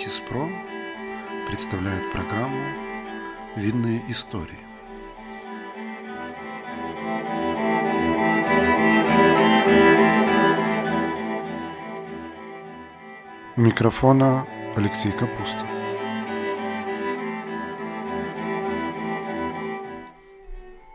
Витиспро представляет программу «Винные истории». У микрофона Алексей Капуста.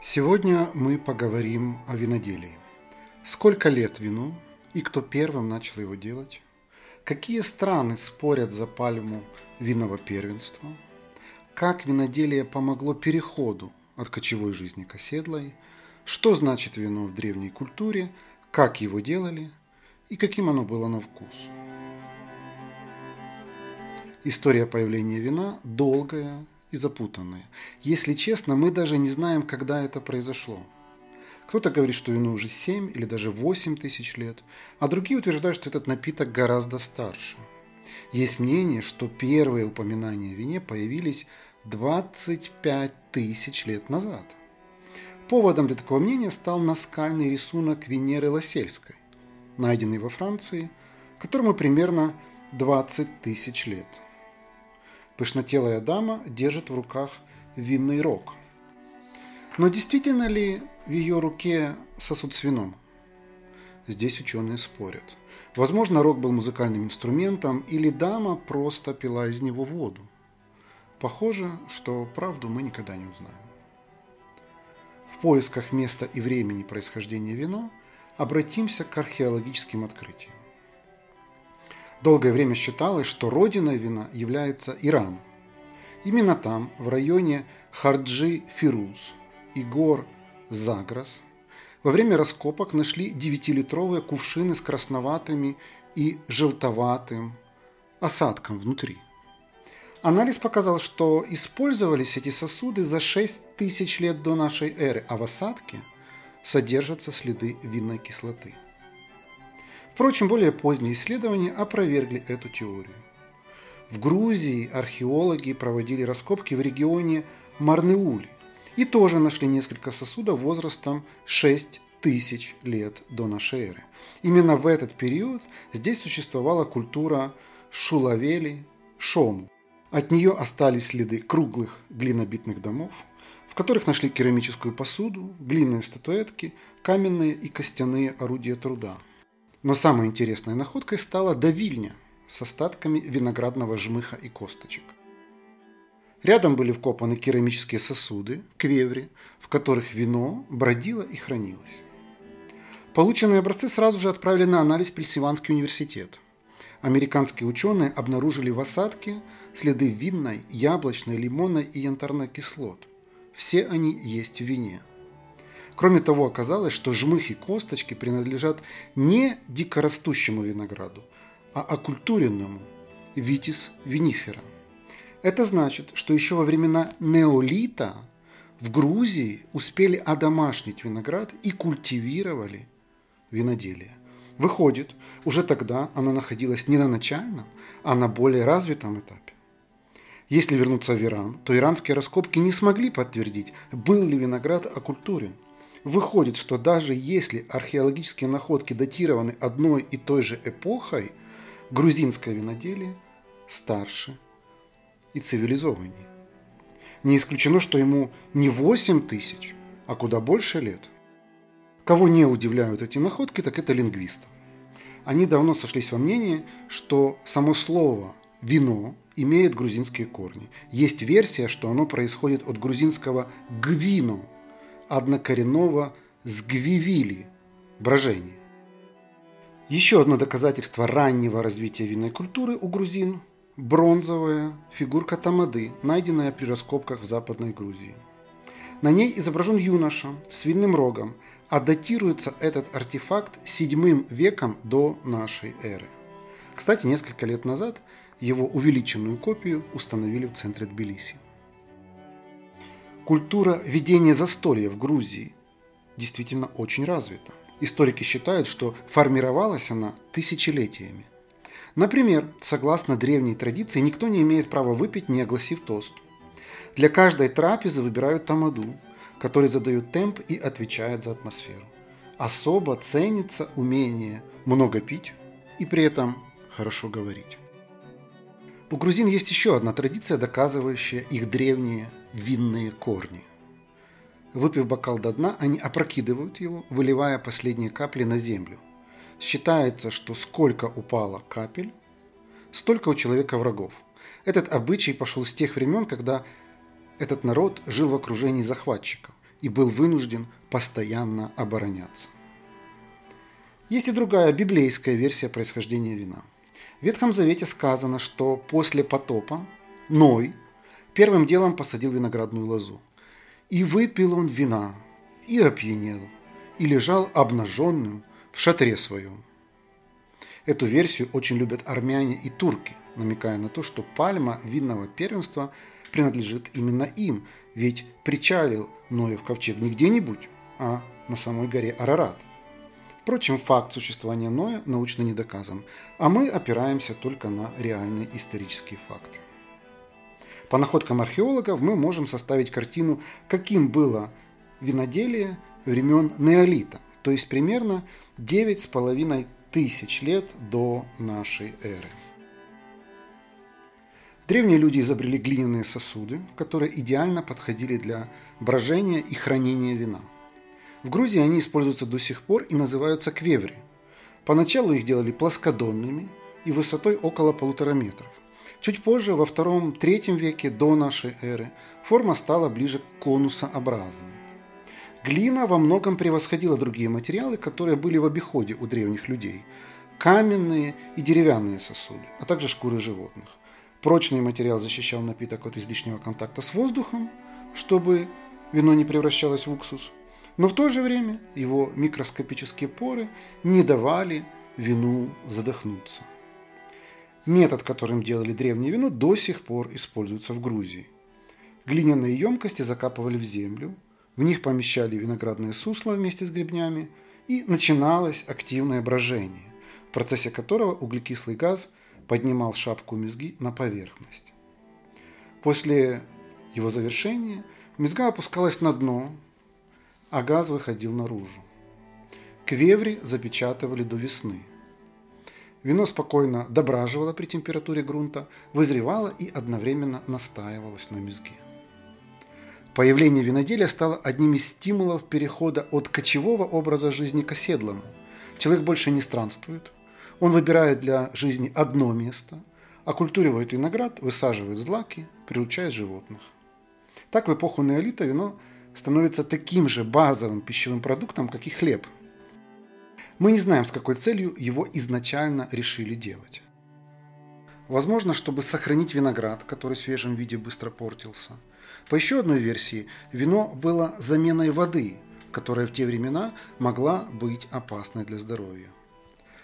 Сегодня мы поговорим о виноделии. Сколько лет вину и кто первым начал его делать? Какие страны спорят за пальму винного первенства? Как виноделие помогло переходу от кочевой жизни к оседлой? Что значит вино в древней культуре? Как его делали? И каким оно было на вкус? История появления вина долгая и запутанная. Если честно, мы даже не знаем, когда это произошло – кто-то говорит, что вину уже 7 или даже 8 тысяч лет, а другие утверждают, что этот напиток гораздо старше. Есть мнение, что первые упоминания о вине появились 25 тысяч лет назад. Поводом для такого мнения стал наскальный рисунок Венеры Лосельской, найденный во Франции, которому примерно 20 тысяч лет. Пышнотелая дама держит в руках винный рог. Но действительно ли в ее руке сосуд с вином. Здесь ученые спорят. Возможно, рог был музыкальным инструментом, или дама просто пила из него воду. Похоже, что правду мы никогда не узнаем. В поисках места и времени происхождения вина обратимся к археологическим открытиям. Долгое время считалось, что родиной вина является Иран. Именно там, в районе Харджи-Фируз и гор Загрос, во время раскопок нашли 9-литровые кувшины с красноватыми и желтоватым осадком внутри. Анализ показал, что использовались эти сосуды за 6 тысяч лет до нашей эры, а в осадке содержатся следы винной кислоты. Впрочем, более поздние исследования опровергли эту теорию. В Грузии археологи проводили раскопки в регионе Марнеули, и тоже нашли несколько сосудов возрастом 6 тысяч лет до нашей эры. Именно в этот период здесь существовала культура Шулавели, Шому. От нее остались следы круглых глинобитных домов, в которых нашли керамическую посуду, глиняные статуэтки, каменные и костяные орудия труда. Но самой интересной находкой стала давильня с остатками виноградного жмыха и косточек – Рядом были вкопаны керамические сосуды, квеври, в которых вино бродило и хранилось. Полученные образцы сразу же отправили на анализ Пельсиванский университет. Американские ученые обнаружили в осадке следы винной, яблочной, лимонной и янтарной кислот. Все они есть в вине. Кроме того, оказалось, что жмых и косточки принадлежат не дикорастущему винограду, а окультуренному – витис винифера – это значит, что еще во времена неолита в Грузии успели одомашнить виноград и культивировали виноделие. Выходит, уже тогда оно находилось не на начальном, а на более развитом этапе. Если вернуться в Иран, то иранские раскопки не смогли подтвердить, был ли виноград окультурен. Выходит, что даже если археологические находки датированы одной и той же эпохой, грузинское виноделие старше и цивилизованнее. Не исключено, что ему не 8 тысяч, а куда больше лет. Кого не удивляют эти находки, так это лингвисты. Они давно сошлись во мнении, что само слово «вино» имеет грузинские корни. Есть версия, что оно происходит от грузинского «гвино», однокоренного «сгвивили» – брожение. Еще одно доказательство раннего развития винной культуры у грузин бронзовая фигурка Тамады, найденная при раскопках в Западной Грузии. На ней изображен юноша с винным рогом, а датируется этот артефакт VII веком до нашей эры. Кстати, несколько лет назад его увеличенную копию установили в центре Тбилиси. Культура ведения застолья в Грузии действительно очень развита. Историки считают, что формировалась она тысячелетиями. Например, согласно древней традиции, никто не имеет права выпить, не огласив тост. Для каждой трапезы выбирают тамаду, который задает темп и отвечает за атмосферу. Особо ценится умение много пить и при этом хорошо говорить. У грузин есть еще одна традиция, доказывающая их древние винные корни. Выпив бокал до дна, они опрокидывают его, выливая последние капли на землю. Считается, что сколько упало капель, столько у человека врагов. Этот обычай пошел с тех времен, когда этот народ жил в окружении захватчиков и был вынужден постоянно обороняться. Есть и другая библейская версия происхождения вина. В Ветхом Завете сказано, что после потопа Ной первым делом посадил виноградную лозу. И выпил он вина, и опьянел, и лежал обнаженным в шатре своем. Эту версию очень любят армяне и турки, намекая на то, что пальма винного первенства принадлежит именно им, ведь причалил Ноев ковчег не где-нибудь, а на самой горе Арарат. Впрочем, факт существования Ноя научно не доказан, а мы опираемся только на реальные исторические факты. По находкам археологов мы можем составить картину, каким было виноделие времен неолита, то есть примерно 9,5 тысяч лет до нашей эры. Древние люди изобрели глиняные сосуды, которые идеально подходили для брожения и хранения вина. В Грузии они используются до сих пор и называются квеври. Поначалу их делали плоскодонными и высотой около полутора метров. Чуть позже, во втором-третьем веке до нашей эры, форма стала ближе к конусообразной. Глина во многом превосходила другие материалы, которые были в обиходе у древних людей – каменные и деревянные сосуды, а также шкуры животных. Прочный материал защищал напиток от излишнего контакта с воздухом, чтобы вино не превращалось в уксус, но в то же время его микроскопические поры не давали вину задохнуться. Метод, которым делали древнее вино, до сих пор используется в Грузии. Глиняные емкости закапывали в землю, в них помещали виноградные сусла вместе с гребнями, и начиналось активное брожение, в процессе которого углекислый газ – поднимал шапку мезги на поверхность. После его завершения мезга опускалась на дно, а газ выходил наружу. Квеври запечатывали до весны. Вино спокойно дображивало при температуре грунта, вызревало и одновременно настаивалось на мезге. Появление виноделия стало одним из стимулов перехода от кочевого образа жизни к оседлому. Человек больше не странствует, он выбирает для жизни одно место, оккультуривает виноград, высаживает злаки, приучает животных. Так в эпоху неолита вино становится таким же базовым пищевым продуктом, как и хлеб. Мы не знаем, с какой целью его изначально решили делать. Возможно, чтобы сохранить виноград, который в свежем виде быстро портился. По еще одной версии, вино было заменой воды, которая в те времена могла быть опасной для здоровья.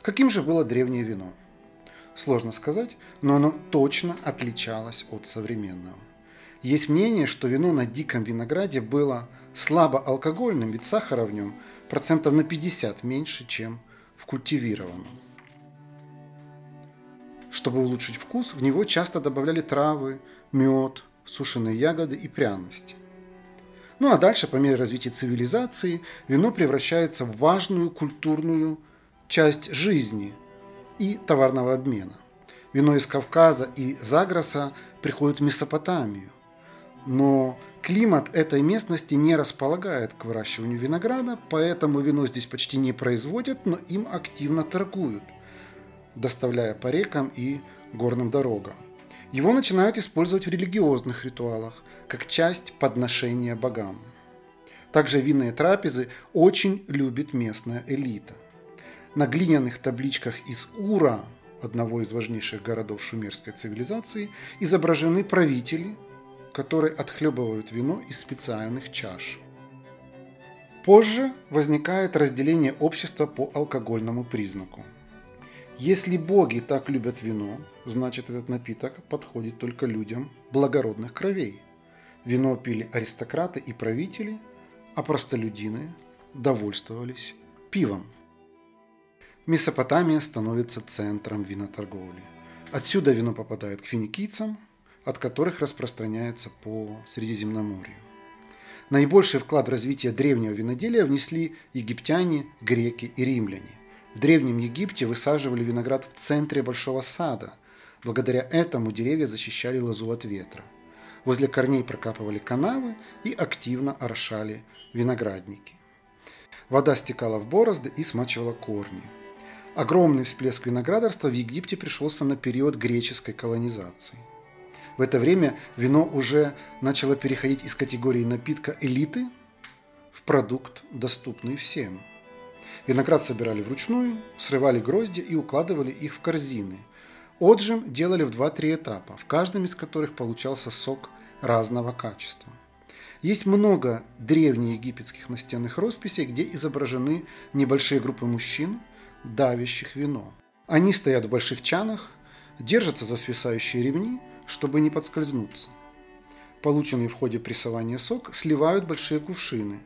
Каким же было древнее вино? Сложно сказать, но оно точно отличалось от современного. Есть мнение, что вино на диком винограде было слабо алкогольным, ведь сахара в нем процентов на 50 меньше, чем в культивированном. Чтобы улучшить вкус, в него часто добавляли травы, мед, сушеные ягоды и пряности. Ну а дальше, по мере развития цивилизации, вино превращается в важную культурную часть жизни и товарного обмена. Вино из Кавказа и Загроса приходит в Месопотамию, но климат этой местности не располагает к выращиванию винограда, поэтому вино здесь почти не производят, но им активно торгуют, доставляя по рекам и горным дорогам. Его начинают использовать в религиозных ритуалах, как часть подношения богам. Также винные трапезы очень любит местная элита – на глиняных табличках из Ура, одного из важнейших городов шумерской цивилизации, изображены правители, которые отхлебывают вино из специальных чаш. Позже возникает разделение общества по алкогольному признаку. Если боги так любят вино, значит этот напиток подходит только людям благородных кровей. Вино пили аристократы и правители, а простолюдины довольствовались пивом. Месопотамия становится центром виноторговли. Отсюда вино попадает к финикийцам, от которых распространяется по Средиземноморью. Наибольший вклад в развитие древнего виноделия внесли египтяне, греки и римляне. В Древнем Египте высаживали виноград в центре большого сада, Благодаря этому деревья защищали лозу от ветра. Возле корней прокапывали канавы и активно орошали виноградники. Вода стекала в борозды и смачивала корни. Огромный всплеск виноградарства в Египте пришелся на период греческой колонизации. В это время вино уже начало переходить из категории напитка элиты в продукт, доступный всем. Виноград собирали вручную, срывали грозди и укладывали их в корзины. Отжим делали в 2-3 этапа, в каждом из которых получался сок разного качества. Есть много древнеегипетских настенных росписей, где изображены небольшие группы мужчин, давящих вино. Они стоят в больших чанах, держатся за свисающие ремни, чтобы не подскользнуться. Полученный в ходе прессования сок сливают большие кувшины.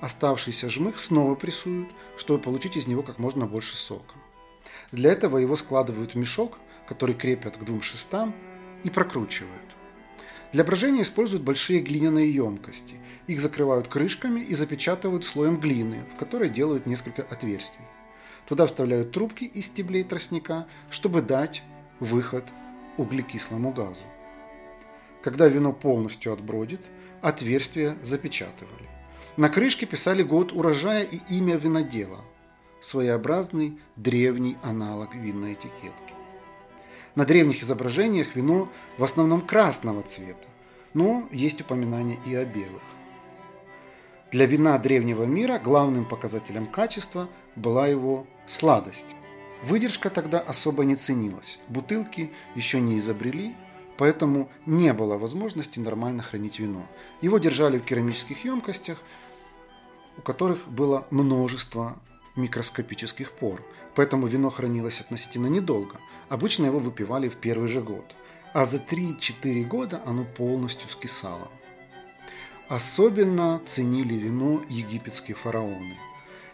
Оставшийся жмых снова прессуют, чтобы получить из него как можно больше сока. Для этого его складывают в мешок, который крепят к двум шестам и прокручивают. Для брожения используют большие глиняные емкости. Их закрывают крышками и запечатывают слоем глины, в которой делают несколько отверстий. Туда вставляют трубки из стеблей тростника, чтобы дать выход углекислому газу. Когда вино полностью отбродит, отверстия запечатывали. На крышке писали год урожая и имя винодела. Своеобразный древний аналог винной этикетки. На древних изображениях вино в основном красного цвета, но есть упоминания и о белых. Для вина древнего мира главным показателем качества была его сладость. Выдержка тогда особо не ценилась, бутылки еще не изобрели, поэтому не было возможности нормально хранить вино. Его держали в керамических емкостях, у которых было множество микроскопических пор, поэтому вино хранилось относительно недолго. Обычно его выпивали в первый же год, а за 3-4 года оно полностью скисало. Особенно ценили вино египетские фараоны –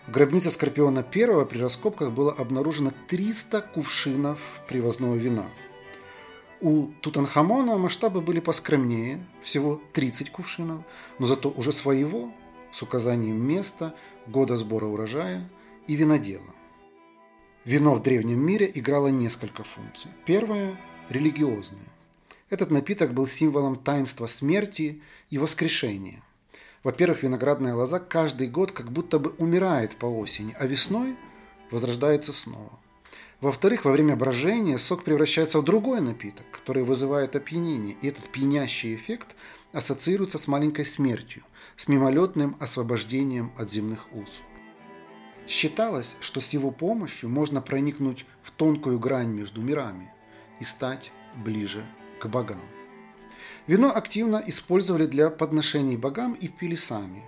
в гробнице Скорпиона I при раскопках было обнаружено 300 кувшинов привозного вина. У Тутанхамона масштабы были поскромнее, всего 30 кувшинов, но зато уже своего, с указанием места, года сбора урожая и винодела. Вино в древнем мире играло несколько функций. Первая – религиозная. Этот напиток был символом таинства смерти и воскрешения – во-первых, виноградная лоза каждый год как будто бы умирает по осени, а весной возрождается снова. Во-вторых, во время брожения сок превращается в другой напиток, который вызывает опьянение, и этот пьянящий эффект ассоциируется с маленькой смертью, с мимолетным освобождением от земных уз. Считалось, что с его помощью можно проникнуть в тонкую грань между мирами и стать ближе к богам. Вино активно использовали для подношений богам и пили сами.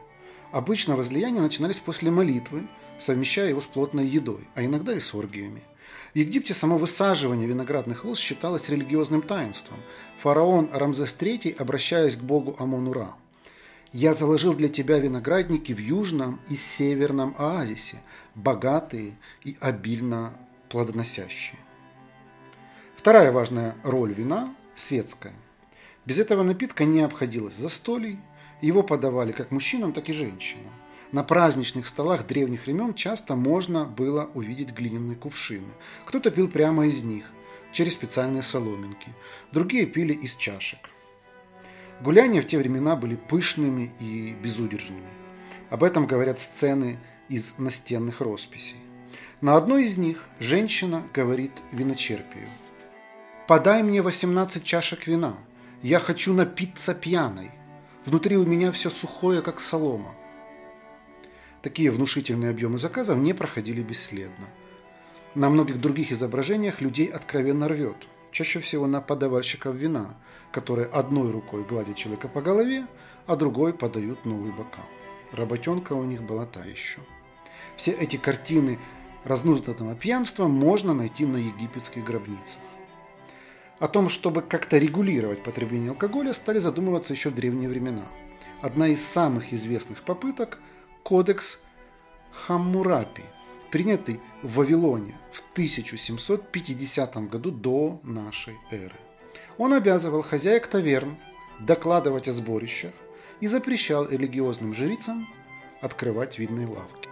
Обычно возлияния начинались после молитвы, совмещая его с плотной едой, а иногда и с оргиями. В Египте само высаживание виноградных лоз считалось религиозным таинством. Фараон Рамзес III, обращаясь к богу Амон-Ура, «Я заложил для тебя виноградники в южном и северном оазисе, богатые и обильно плодоносящие». Вторая важная роль вина – светская. Без этого напитка не обходилось застолий, его подавали как мужчинам, так и женщинам. На праздничных столах древних времен часто можно было увидеть глиняные кувшины. Кто-то пил прямо из них, через специальные соломинки. Другие пили из чашек. Гуляния в те времена были пышными и безудержными. Об этом говорят сцены из настенных росписей. На одной из них женщина говорит виночерпию. «Подай мне 18 чашек вина, я хочу напиться пьяной. Внутри у меня все сухое, как солома. Такие внушительные объемы заказов не проходили бесследно. На многих других изображениях людей откровенно рвет. Чаще всего на подавальщиков вина, которые одной рукой гладят человека по голове, а другой подают новый бокал. Работенка у них была та еще. Все эти картины разнузданного пьянства можно найти на египетских гробницах. О том, чтобы как-то регулировать потребление алкоголя, стали задумываться еще в древние времена. Одна из самых известных попыток – кодекс Хаммурапи, принятый в Вавилоне в 1750 году до нашей эры. Он обязывал хозяек таверн докладывать о сборищах и запрещал религиозным жрицам открывать видные лавки.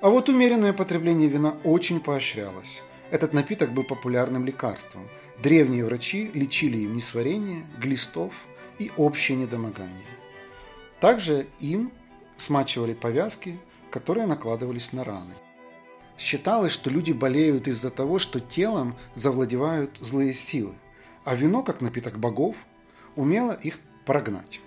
А вот умеренное потребление вина очень поощрялось. Этот напиток был популярным лекарством. Древние врачи лечили им несварение, глистов и общее недомогание. Также им смачивали повязки, которые накладывались на раны. Считалось, что люди болеют из-за того, что телом завладевают злые силы, а вино, как напиток богов, умело их прогнать.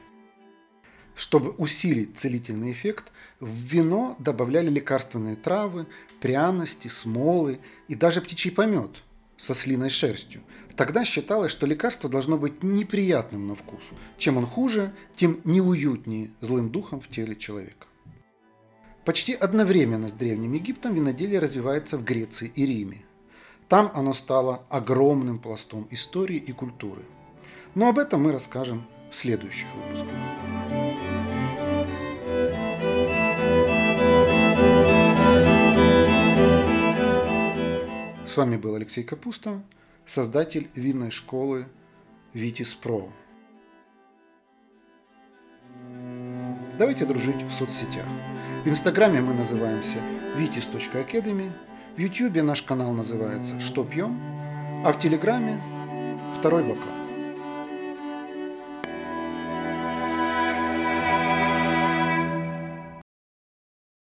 Чтобы усилить целительный эффект, в вино добавляли лекарственные травы, пряности, смолы и даже птичий помет со слиной шерстью. Тогда считалось, что лекарство должно быть неприятным на вкус. Чем он хуже, тем неуютнее злым духом в теле человека. Почти одновременно с Древним Египтом виноделие развивается в Греции и Риме. Там оно стало огромным пластом истории и культуры. Но об этом мы расскажем в следующих выпусках. С вами был Алексей Капуста, создатель винной школы Витис Про. Давайте дружить в соцсетях. В Инстаграме мы называемся vitis.academy, в Ютьюбе наш канал называется «Что пьем?», а в Телеграме «Второй бокал».